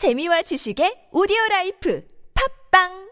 재미와 지식의 오디오 라이프. 팝빵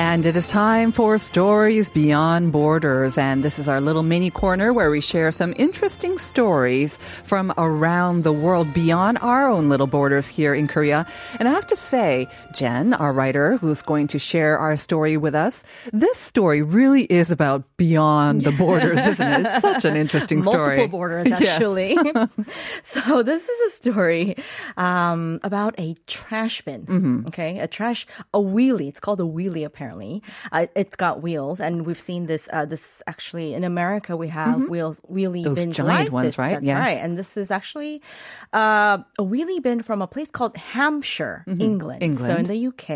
And it is time for Stories Beyond Borders. And this is our little mini corner where we share some interesting stories from around the world beyond our own little borders here in Korea. And I have to say, Jen, our writer who's going to share our story with us, this story really is about beyond the borders, isn't it? It's such an interesting story. Multiple borders, Yes. actually. so this is a story um, about a trash bin. Mm-hmm. Okay, a trash, a wheelie. It's called a wheelie, apparently. Uh, it's got wheels, and we've seen this. Uh, this actually in America, we have wheels, wheelie Mm-hmm. Those bins giant like ones, this. right? That's Yes. right. And this is actually uh, a wheelie bin from a place called Hampshire, England. So Mm-hmm. England. in the UK,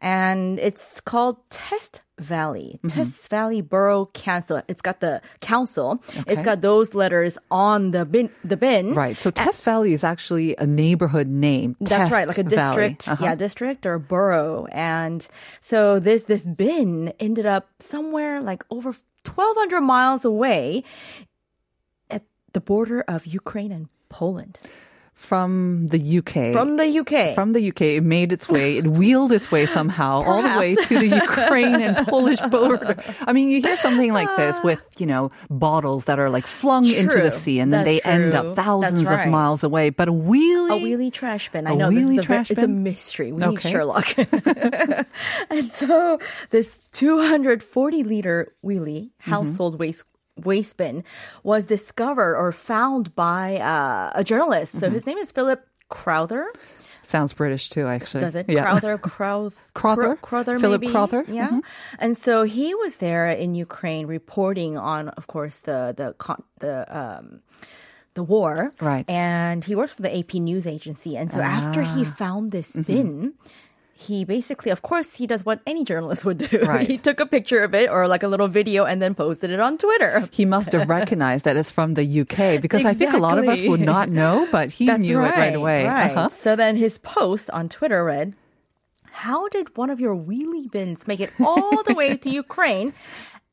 and it's called Test Valley, Mm-hmm. Test Valley Borough Council. It's got the council. It's got those letters on the bin. The bin. Right. So Test Valley is actually a neighborhood name. That's Test right, like a district, Uh-huh. yeah, district or borough. And so this this bin ended up somewhere like over 1,200 miles away at the border of Ukraine and Poland. From the UK. From the UK. From the UK, it made its way, it wheeled its way somehow all the way to the Ukraine and Polish border. I mean, you hear something like this with, you know, bottles that are like flung into the sea and then That's they end up thousands That's of miles away. But a wheelie? a wheelie trash bin. I know this is a, trash it's a mystery. We need Sherlock. and so this 240 liter wheelie Mm-hmm. household waste waste bin was discovered or found by uh, a journalist. Mm-hmm. So his name is Philip Crowther. Sounds British too, actually. Does it? Yeah. Crowther, Crowth, Crowther? Crowther, Philip maybe? Crowther? Yeah. Mhm. And so he was there in Ukraine reporting on, of course, the the the um, the war. Right. And he worked for the AP news agency. And so after he Ah. found this Mm-hmm. He basically, of course, he does what any journalist would do. Right. he took a picture of it or like a little video and then posted it on Twitter. He must have recognized that it's from the UK because I think a lot of us would not know, but he That's knew right, it right away. Right. Uh-huh. So then his post on Twitter read, How did one of your wheelie bins make it all the way to Ukraine?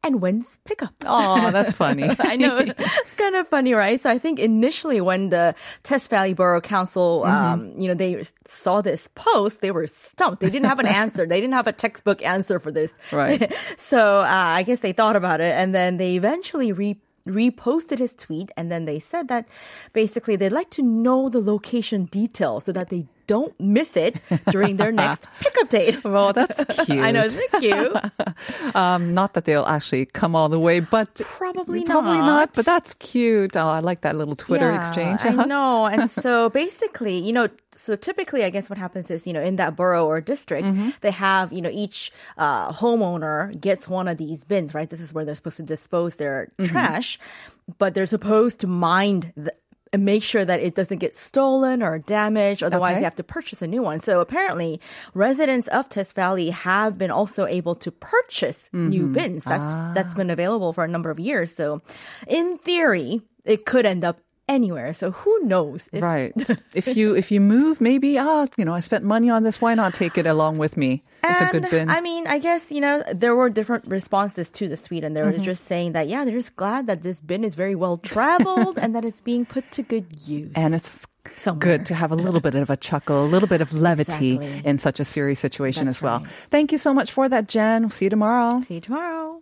And when's pickup? Oh, that's funny. I know it's kind of funny, right? So I think initially when the Test Valley Borough Council, um, you know, they saw this post, they were stumped. They didn't have an answer. They didn't have a textbook answer for this. Right. so uh, I guess they thought about it, and then they eventually re- reposted his tweet, and then they said that basically they'd like to know the location details so that they don't miss it during their next pickup date. Well, that's cute. I know, isn't it cute? Um, not that they'll actually come all the way, but Probably not. probably not. not. But that's cute. Oh, I like that little Twitter Yeah, exchange. I Uh-huh. know. And so basically, you know, so typically, I guess what happens is, you know, in that borough or district, Mm-hmm. they have, you know, each uh, homeowner gets one of these bins, right? This is where they're supposed to dispose their Mm-hmm. trash, but they're supposed to mind the, make sure that it doesn't get stolen or damaged. Otherwise, Okay. you have to purchase a new one. So apparently, residents of Test Valley have been also able to purchase Mm-hmm. new bins. That's Ah. that's been available for a number of years. So, in theory, it could end up anywhere. So who knows? If, Right. if you if you move, maybe ah, you know, I spent money on this. Why not take it along with me? It's a good bin. I mean, I guess, you know, there were different responses to the tweet, and they were Mm-hmm. just saying that, yeah, they're just glad that this bin is very well traveled and that it's being put to good use. and it's Somewhere. good to have a little bit of a chuckle, a little bit of levity Exactly. in such a serious situation That's as well. right. Thank you so much for that, Jen. We'll see you tomorrow. See you tomorrow.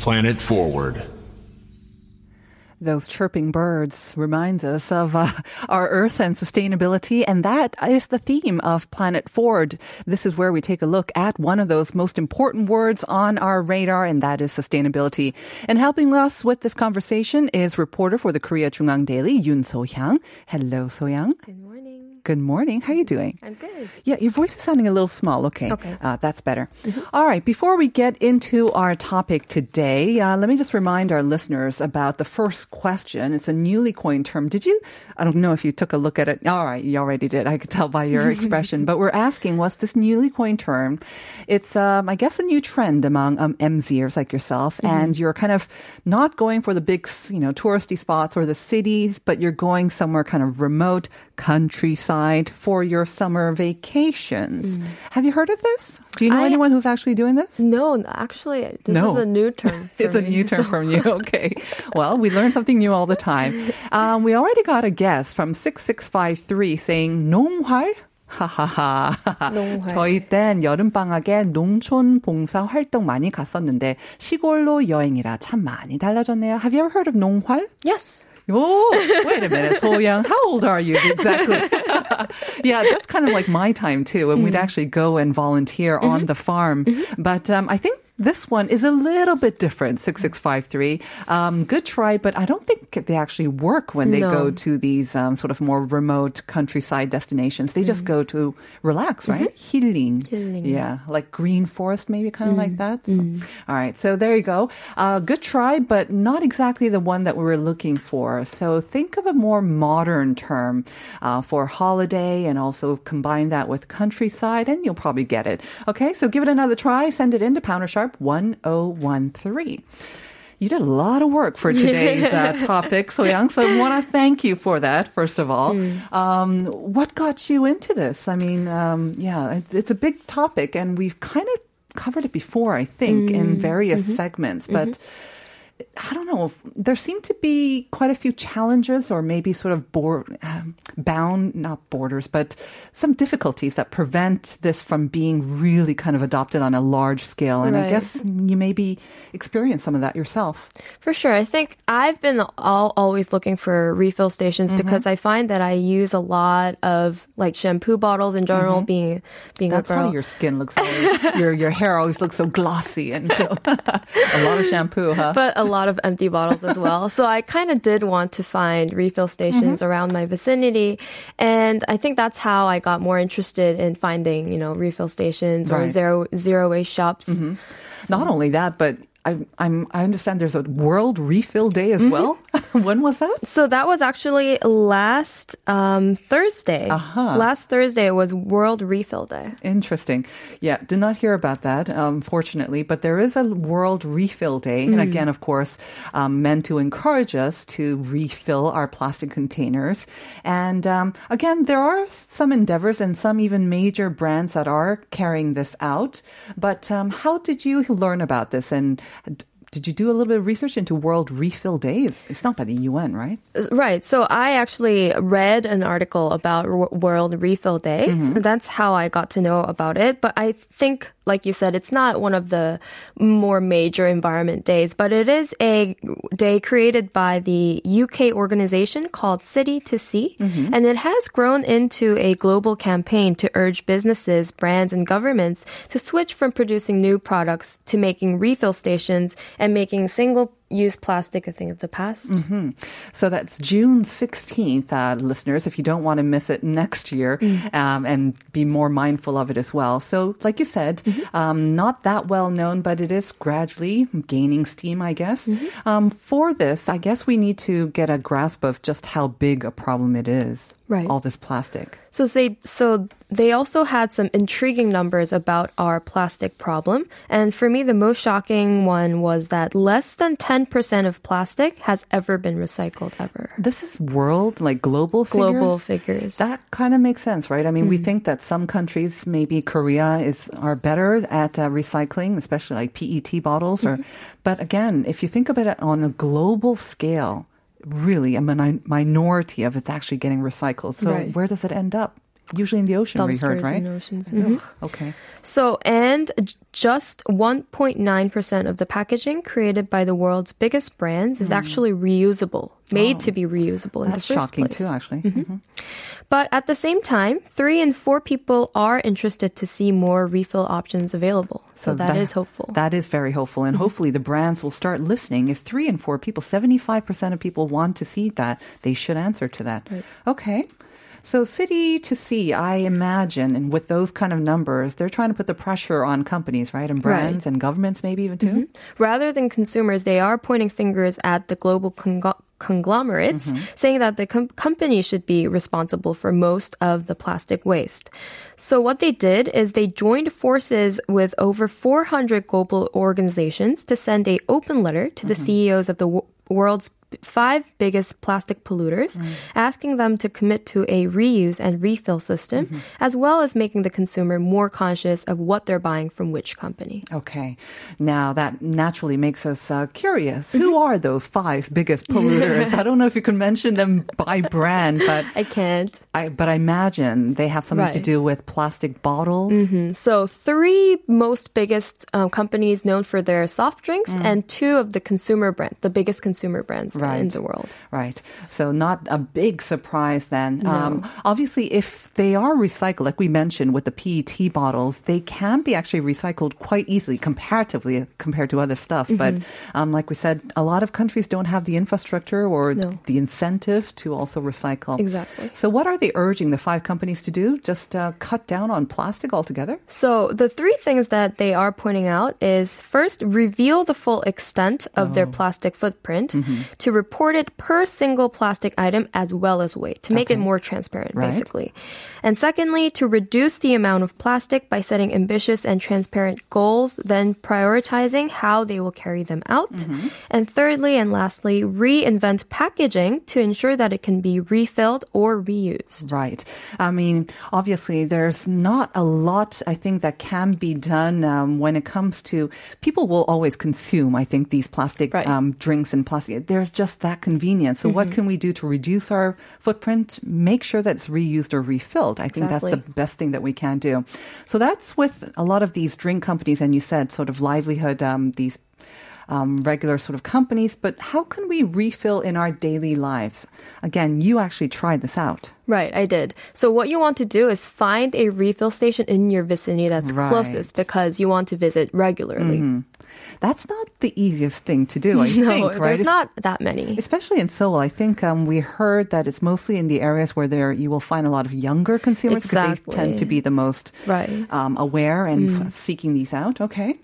Planet Forward. Those chirping birds reminds us of uh, our Earth and sustainability, and that is the theme of Planet Forward. This is where we take a look at one of those most important words on our radar, and that is sustainability. And helping us with this conversation is reporter for the Korea JoongAng Daily, Yoon So-hyang. Hello, So-hyang. Good morning. Good morning. How are you doing? I'm good. Yeah, your voice is sounding a little small. Okay. Okay. Uh, that's better. All right. Before we get into our topic today, uh, let me just remind our listeners about the first question. It's a newly coined term. Did you? I don't know if you took a look at it. All right. You already did. I could tell by your expression. But we're asking, what's this newly coined term? It's, um, I guess, a new trend among um, MZers like yourself. And you're kind of not going for the big, you know, touristy spots or the cities, but you're going somewhere kind of remote, countryside for your summer vacations. Have you heard of this? Do you know I- anyone who's actually doing this? No, no, actually, this No. is a new term. for It's a me, new term so- from you. Okay. Well, we learn something new all the time. Um, we already got a guess from 6653 saying 농활? 하하하. 농활. 저희 땐 여름방학에 농촌 봉사 활동 많이 갔었는데 시골로 여행이라 참 많이 달라졌네요. Have you ever heard of 농활? Yes. Oh, wait a minute. So young. How old are you exactly? yeah, that's kind of like my time too. When we'd mm-hmm. actually go and volunteer on mm-hmm. the farm. Mm-hmm. But um, I think this one is a little bit different, 6653. Um, good try, but I don't think they actually work when they No. go to these um, sort of more remote countryside destinations. They just go to relax, right? Healing. Healing. Yeah, like green forest, maybe kind of like that. So, All right, so there you go. Uh, good try, but not exactly the one that we were looking for. So think of a more modern term uh, for holiday and also combine that with countryside, and you'll probably get it. Okay, so give it another try. Send it in to Pounder Sharp 1013. You did a lot of work for today's uh, topic, Soyoung. So I want to thank you for that, first of all. Um, what got you into this? I mean, um, yeah, it's, it's a big topic, and we've kind of covered it before, I think, in various segments. But I don't know. There seem to be quite a few challenges, or maybe sort of board, um, bound, not borders, but some difficulties that prevent this from being really kind of adopted on a large scale. And I guess you maybe experience some of that yourself. For sure. I think I've been all, always looking for refill stations Mm-hmm. because I find that I use a lot of like shampoo bottles in general being being Mm-hmm. That's how your skin looks. Always, your your hair always looks so glossy, and so a lot of shampoo, huh? but a lot of empty bottles as well. So I kind of did want to find refill stations Mm-hmm. around my vicinity. And I think that's how I got more interested in finding, you know, refill stations or Right. zero zero waste shops. Not only that, but I, I'm I understand there's a World Refill Day as well. when was that? So that was actually last um, Thursday. Uh-huh. Last Thursday was World Refill Day. Interesting. Yeah, did not hear about that, unfortunately. But there is a World Refill Day. And again, of course, um, meant to encourage us to refill our plastic containers. And um, again, there are some endeavors and some even major brands that are carrying this out. But um, how did you learn about this? And did you do a little bit of research into World Refill Days? It's not by the UN, right? Right. So I actually read an article about World Refill Days. Mm-hmm. That's how I got to know about it. But I think, like you said, it's not one of the more major environment days, but it is a day created by the UK organization called City to Sea. Mm-hmm. And it has grown into a global campaign to urge businesses, brands, and governments to switch from producing new products to making refill stations and making single use plastic a thing of the past. So that's June 16th, uh, listeners, if you don't want to miss it next year um, and be more mindful of it as well. So, like you said, um, not that well known, but it is gradually gaining steam, I guess. Um, for this, I guess we need to get a grasp of just how big a problem it is. Right. All this plastic. So they so they also had some intriguing numbers about our plastic problem. And for me the most shocking one was that less than 10% of plastic has ever been recycled ever. This is world, like global figures. Global figures. That kind of makes sense, right? I mean, we think that some countries, maybe Korea, is are better at uh, recycling, especially like PET bottles. Or, but again, if you think of it on a global scale, really a min- minority of it's actually getting recycled. So Right. where does it end up? Usually in the ocean, we heard, right? in oceans. Mhm. Okay. So, and just 1.9% of the packaging created by the world's biggest brands is actually reusable, made to be reusable in. Oh. That's the first shocking place. too, actually. Mhm. But at the same time, three in four people are interested to see more refill options available. So, that is hopeful. That is very hopeful. And hopefully the brands will start listening. If three and four people, 75% of people want to see that, they should answer to that. Okay. So city to sea, I imagine, and with those kind of numbers, they're trying to put the pressure on companies, right? And brands and governments maybe even too. Mm-hmm. Rather than consumers, they are pointing fingers at the global congl- conglomerates, mm-hmm. saying that the com- company should be responsible for most of the plastic waste. So what they did is they joined forces with over 400 global organizations to send a open letter to the mm-hmm. CEOs of the w- world's five biggest plastic polluters, asking them to commit to a reuse and refill system, as well as making the consumer more conscious of what they're buying from which company. Okay. Now that naturally makes us uh, curious. Who are those five biggest polluters? I don't know if you can mention them by brand, but I can't. I, but I imagine they have something to do with plastic bottles. Mm, So, three most biggest um, companies known for their soft drinks, and two of the consumer brands, the biggest consumer brands in Right. the world. Right. So not a big surprise then. Um, obviously, if they are recycled, like we mentioned with the PET bottles, they can be actually recycled quite easily comparatively compared to other stuff. But Mm-hmm. um, like we said, a lot of countries don't have the infrastructure or No. the incentive to also recycle. Exactly. So what are they urging the five companies to do? Just uh, cut down on plastic altogether? So, the three things that they are pointing out is first, reveal the full extent of Oh. their plastic footprint, Mm-hmm. to report it per single plastic item as well as weight, to make it more transparent, Right. basically. And secondly, to reduce the amount of plastic by setting ambitious and transparent goals, then prioritizing how they will carry them out. Mm-hmm. And thirdly and lastly, reinvent packaging to ensure that it can be refilled or reused. Right. I mean, obviously, there's not a lot, I think, that can be done um, when it comes to people will always consume, I think, these plastic Right. um, drinks and plastic. Just that convenient. So, what can we do to reduce our footprint? Make sure that it's reused or refilled. I think that's the best thing that we can do. So, that's with a lot of these drink companies, and you said sort of livelihood, um, these um, regular sort of companies, but how can we refill in our daily lives? Again, you actually tried this out. Right, I did. So what you want to do is find a refill station in your vicinity that's Right. closest because you want to visit regularly. That's not the easiest thing to do, I No, think, right? there's Es- not that many. Especially in Seoul, I think um, we heard that it's mostly in the areas where there you will find a lot of younger consumers because they tend to be the most Right. Mm. um, aware and f- seeking these out. Okay,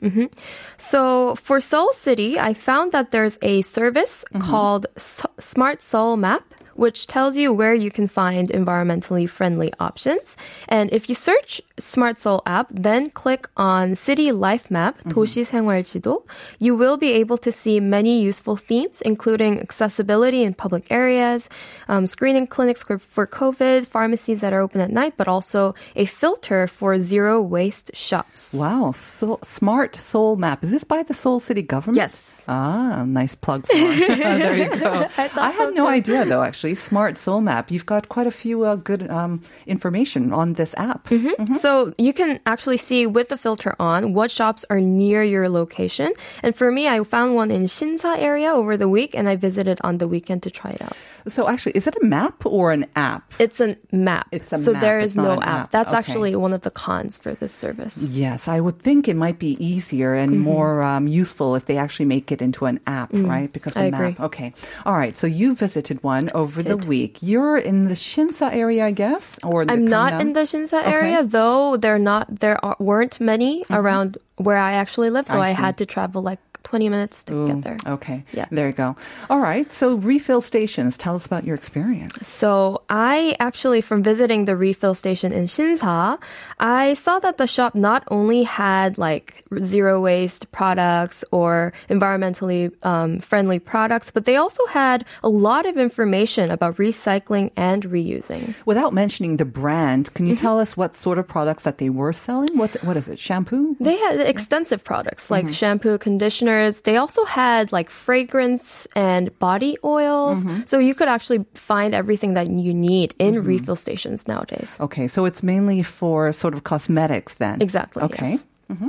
So for Seoul City, I found that there's a service Mm-hmm. called S- Smart Seoul Map Which tells you where you can find environmentally friendly options. And if you search Smart Seoul app, then click on City Life Map, Mm-hmm. 도시 생활 지도, you will be able to see many useful themes, including accessibility in public areas, um, screening clinics for, for COVID, pharmacies that are open at night, but also a filter for zero waste shops. wow, so smart Seoul map. Is this by the Seoul City government? Yes. Ah, nice plug for it. there you go. I, thought had so no too. idea though. Actually, smart Seoul map. You've got quite a few uh, good um, information on this app. Mm-hmm. So you can actually see with the filter on what shops are near your location. And for me, I found one in Shinsa area over the week and I visited on the weekend to try it out. So actually, is it a map or an app? It's a map. It's a so map, there is no app. app. That's Okay. actually one of the cons for this service. Yes, I would think it might be easier and Mm-hmm. more um, useful if they actually make it into an app, right? Because the. I map. agree. Okay. All right. So you visited one over the week. You're in the Shinsa area, I guess, or I'm not in the Shinsa Okay. area, though there not there are, weren't many around where I actually live, so I I, had to travel like 20 minutes to Ooh, get there. Okay. Yeah. There you go. All right. So refill stations. Tell us about your experience. So I actually, from visiting the refill station in Shinsa, I saw that the shop not only had like zero waste products or environmentally um, friendly products, but they also had a lot of information about recycling and reusing. Without mentioning the brand, can you Mm-hmm. tell us what sort of products that they were selling? What What is it? Shampoo? They had extensive products like shampoo, conditioner, conditioners. They also had like fragrance and body oils. Mm-hmm. So you could actually find everything that you need in mm-hmm. refill stations nowadays. Okay, so it's mainly for sort of cosmetics then. Exactly. Okay. yes. Mm-hmm.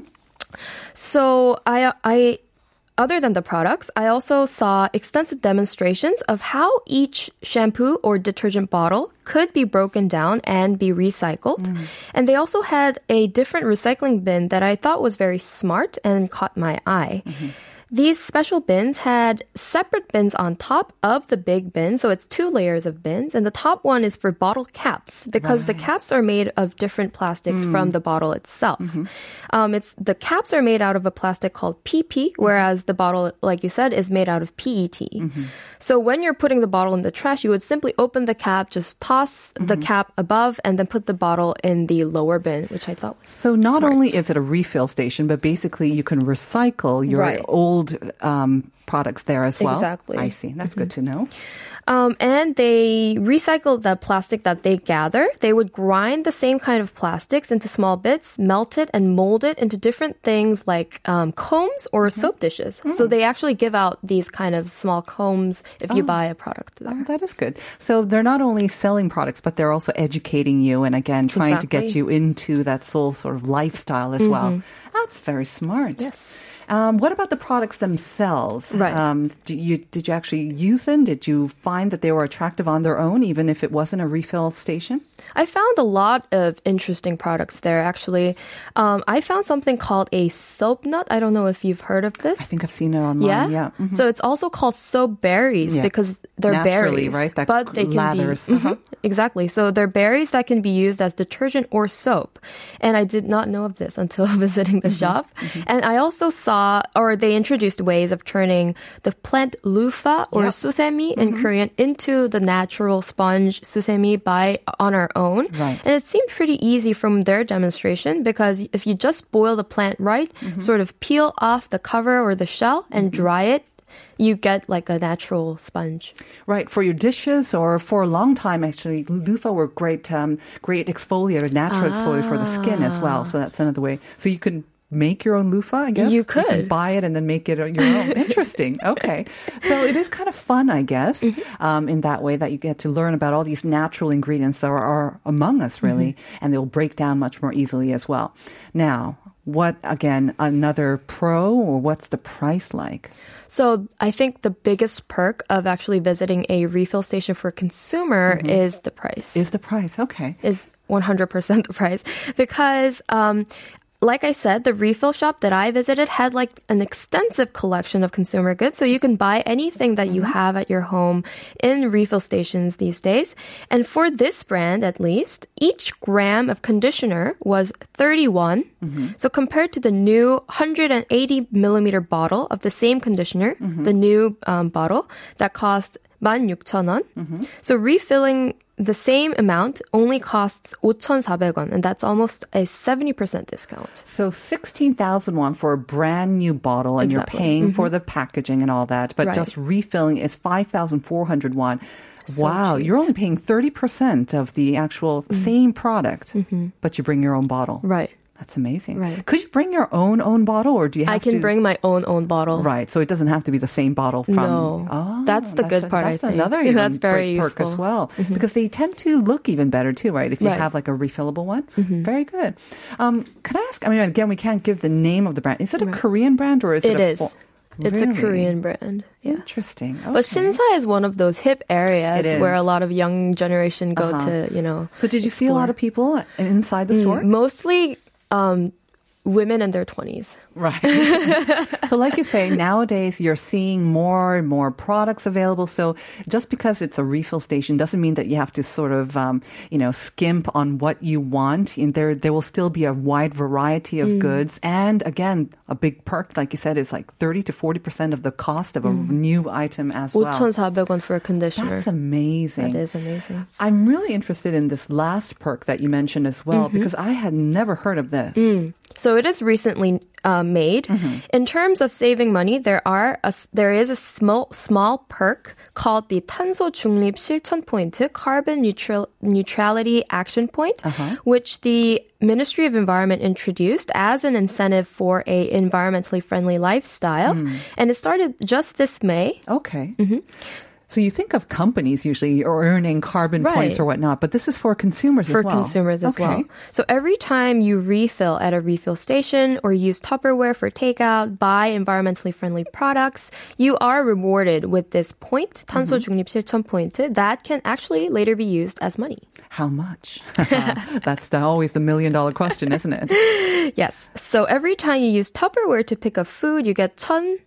So I I other than the products, I also saw extensive demonstrations of how each shampoo or detergent bottle could be broken down and be recycled. Mm. And they also had a different recycling bin that I thought was very smart and caught my eye. Mm-hmm. These special bins had separate bins on top of the big bin, so it's two layers of bins, and the top one is for bottle caps because the caps are made of different plastics hmm. from the bottle itself. Mm-hmm. Um, it's the caps are made out of a plastic called PP, whereas the bottle, like you said, is made out of PET. Mm-hmm. So when you're putting the bottle in the trash, you would simply open the cap, just toss the mm-hmm. cap above, and then put the bottle in the lower bin, which I thought was So not smart. only is it a refill station, but basically you can recycle your Right. old um, products there as well. Exactly. Mm-hmm. I see. That's good to know. Um, and they recycled the plastic that they gather. They would grind the same kind of plastics into small bits, melt it, and mold it into different things like um, combs or soap dishes. So they actually give out these kind of small combs if you buy a product there. Oh, that is good. So they're not only selling products, but they're also educating you and again trying to get you into that soul sort of lifestyle as well. That's very smart. Yes. Um, what about the products themselves? Right. Um, do you, did you actually use them? Did you find that they were attractive on their own, even if it wasn't a refill station? I found a lot of interesting products there, actually. Um, I found something called a soap nut. I don't know if you've heard of this. I think I've seen it online. Yeah. Mhm. So it's also called soap berries Yeah. because they're Naturally, berries, right? That but they can lathers. be Uh-huh. Mhm, exactly. So they're berries that can be used as detergent or soap. And I did not know of this until visiting the Mm-hmm. shop. And I also saw, or they introduced ways of turning the plant loofah or Yep. susemi in Korean into the natural sponge susemi by on our own. Right. And it seemed pretty easy from their demonstration because if you just boil the plant right, Mm-hmm. sort of peel off the cover or the shell and dry it, you get like a natural sponge. Right, for your dishes or for a long time, actually, loofah were great, um, great exfoliator, natural exfoliator for the skin as well. So that's another way. So you can make your own loofah, I guess. You could. buy it and then make it your own. Interesting. Okay, so it is kind of fun, I guess, um, in that way that you get to learn about all these natural ingredients that are, are among us, really, and they'll break down much more easily as well. Now. What again? Another pro, or what's the price like? So I think the biggest perk of actually visiting a refill station for a consumer is the price. Is the price okay? is 100% the price because um like I said, the refill shop that I visited had like an extensive collection of consumer goods. So you can buy anything that you mm-hmm. have at your home in refill stations these days. And for this brand, at least, each gram of conditioner was 31. Mm-hmm. So compared to the new 180 millimeter bottle of the same conditioner, mm-hmm. the new um, bottle that cost 16,000원. So refilling the same amount only costs 5,400원, and that's almost a 70% discount. So 16,000 won for a brand new bottle and Exactly. you're paying mm-hmm. for the packaging and all that, but Right. just refilling is 5,400 won. So wow, cheap. you're only paying 30% of the actual mm-hmm. same product, mm-hmm. but you bring your own bottle. Right. That's amazing. Right. Could you bring your own own bottle or do you have I can to bring my own own bottle. Right, so it doesn't have to be the same bottle from. No. Oh, That's the good a- part, I That's think. another That's very perk as useful. well because they tend to look even better too, right? If you Right. have like a refillable one, very good. Um, can I ask? I mean, again, we can't give the name of the brand. Is it a Korean brand or is it? It a is. fo- It's a Korean brand. Yeah. Interesting. But Okay. Shinsa is one of those hip areas where a lot of young generation go Uh-huh. to, you know. So, did you see a lot of people inside the store? Mm, Mostly um, women in their 20s. Right. so, like you say, nowadays you're seeing more and more products available. So, just because it's a refill station doesn't mean that you have to sort of, um, you know, skimp on what you want. And there, there will still be a wide variety Mm. of goods. And again, a big perk, like you said, is like 30 to 40% of the cost of a Mm. new item as well. 5,400원 for a conditioner. That's amazing. That is amazing. I'm really interested in this last perk that you mentioned as well Mm-hmm. because I had never heard of this. Mm. So it is recently uh, made. In terms of saving money, there are a, s- there is a small small perk called the 탄소 중립 실천 포인트 (Carbon Neutral Neutrality Action Point), which the Ministry of Environment introduced as an incentive for a environmentally friendly lifestyle, and it started just this May. Okay. So you think of companies usually are earning carbon Right. points or whatnot, but this is for consumers for as well. consumers as well. Okay. So every time you refill at a refill station or use Tupperware for takeout, buy environmentally friendly products, you are rewarded with this point, 탄소 Mm-hmm. 중립 실천 포인트, that can actually later be used as money. How much? That's the, always the million dollar question, isn't it? Yes. So every time you use Tupperware to pick up food, you get 1,000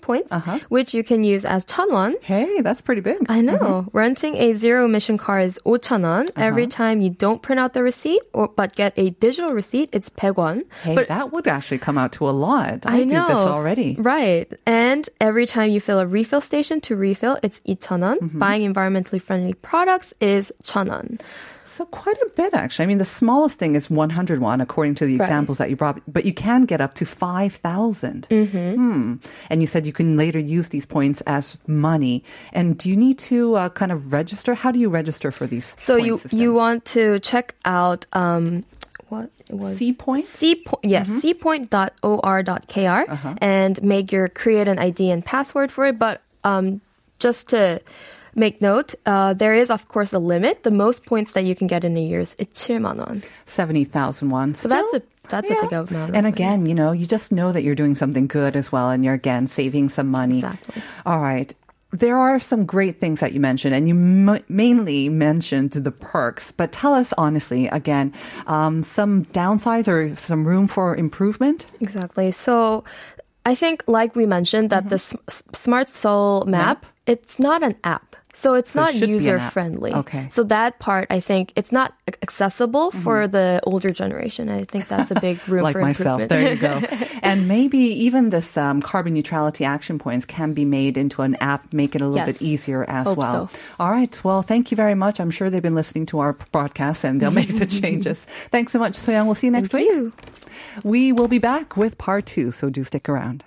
points, Uh-huh. which you can use as 천원. Hey, that's pretty big. I know. Renting a zero emission car is 5,000원. Uh-huh. Every time you don't print out the receipt or but get a digital receipt, it's 100원. Hey, but that would actually come out to a lot. I, I, do know. this already. Right. And every time you fill a refill station to refill, it's 2,000원. Mm-hmm. Buying environmentally friendly products is 1,000원. So quite a bit, actually. I mean, the smallest thing is 101, according to the Right. examples that you brought, but you can get up to 5,000. Mm-hmm. Hmm. And you said you can later use these points as money. And do you need to uh, kind of register? How do you register for these So you systems? you want to check out um what was C point? C point yes Mm-hmm. cpoint.or.kr Uh-huh. and make your create an ID and password for it. But um just to make note, uh, there is of course a limit. The most points that you can get in a year is 7만 원. 70,000 won. So that's a that's a big amount. And money. again, you know, you just know that you're doing something good as well, and you're again saving some money. Exactly. All right. There are some great things that you mentioned, and you m- mainly mentioned the perks. But tell us honestly, again, um, some downsides or some room for improvement. Exactly. So I think, like we mentioned, that the Mm-hmm. S- Smart Seoul map, it's not an app. So it's So not an user friendly. Okay. So that part, I think, it's not accessible Mm-hmm. for the older generation. I think that's a big room like for myself. improvement. There you go. and maybe even this um, carbon neutrality action points can be made into an app, make it a little bit easier as Hope well. so. All right. Well, thank you very much. I'm sure they've been listening to our broadcast and they'll make the changes. Thanks so much, Soyoung. We'll see you next Thank week. you. We will be back with part two, so do stick around.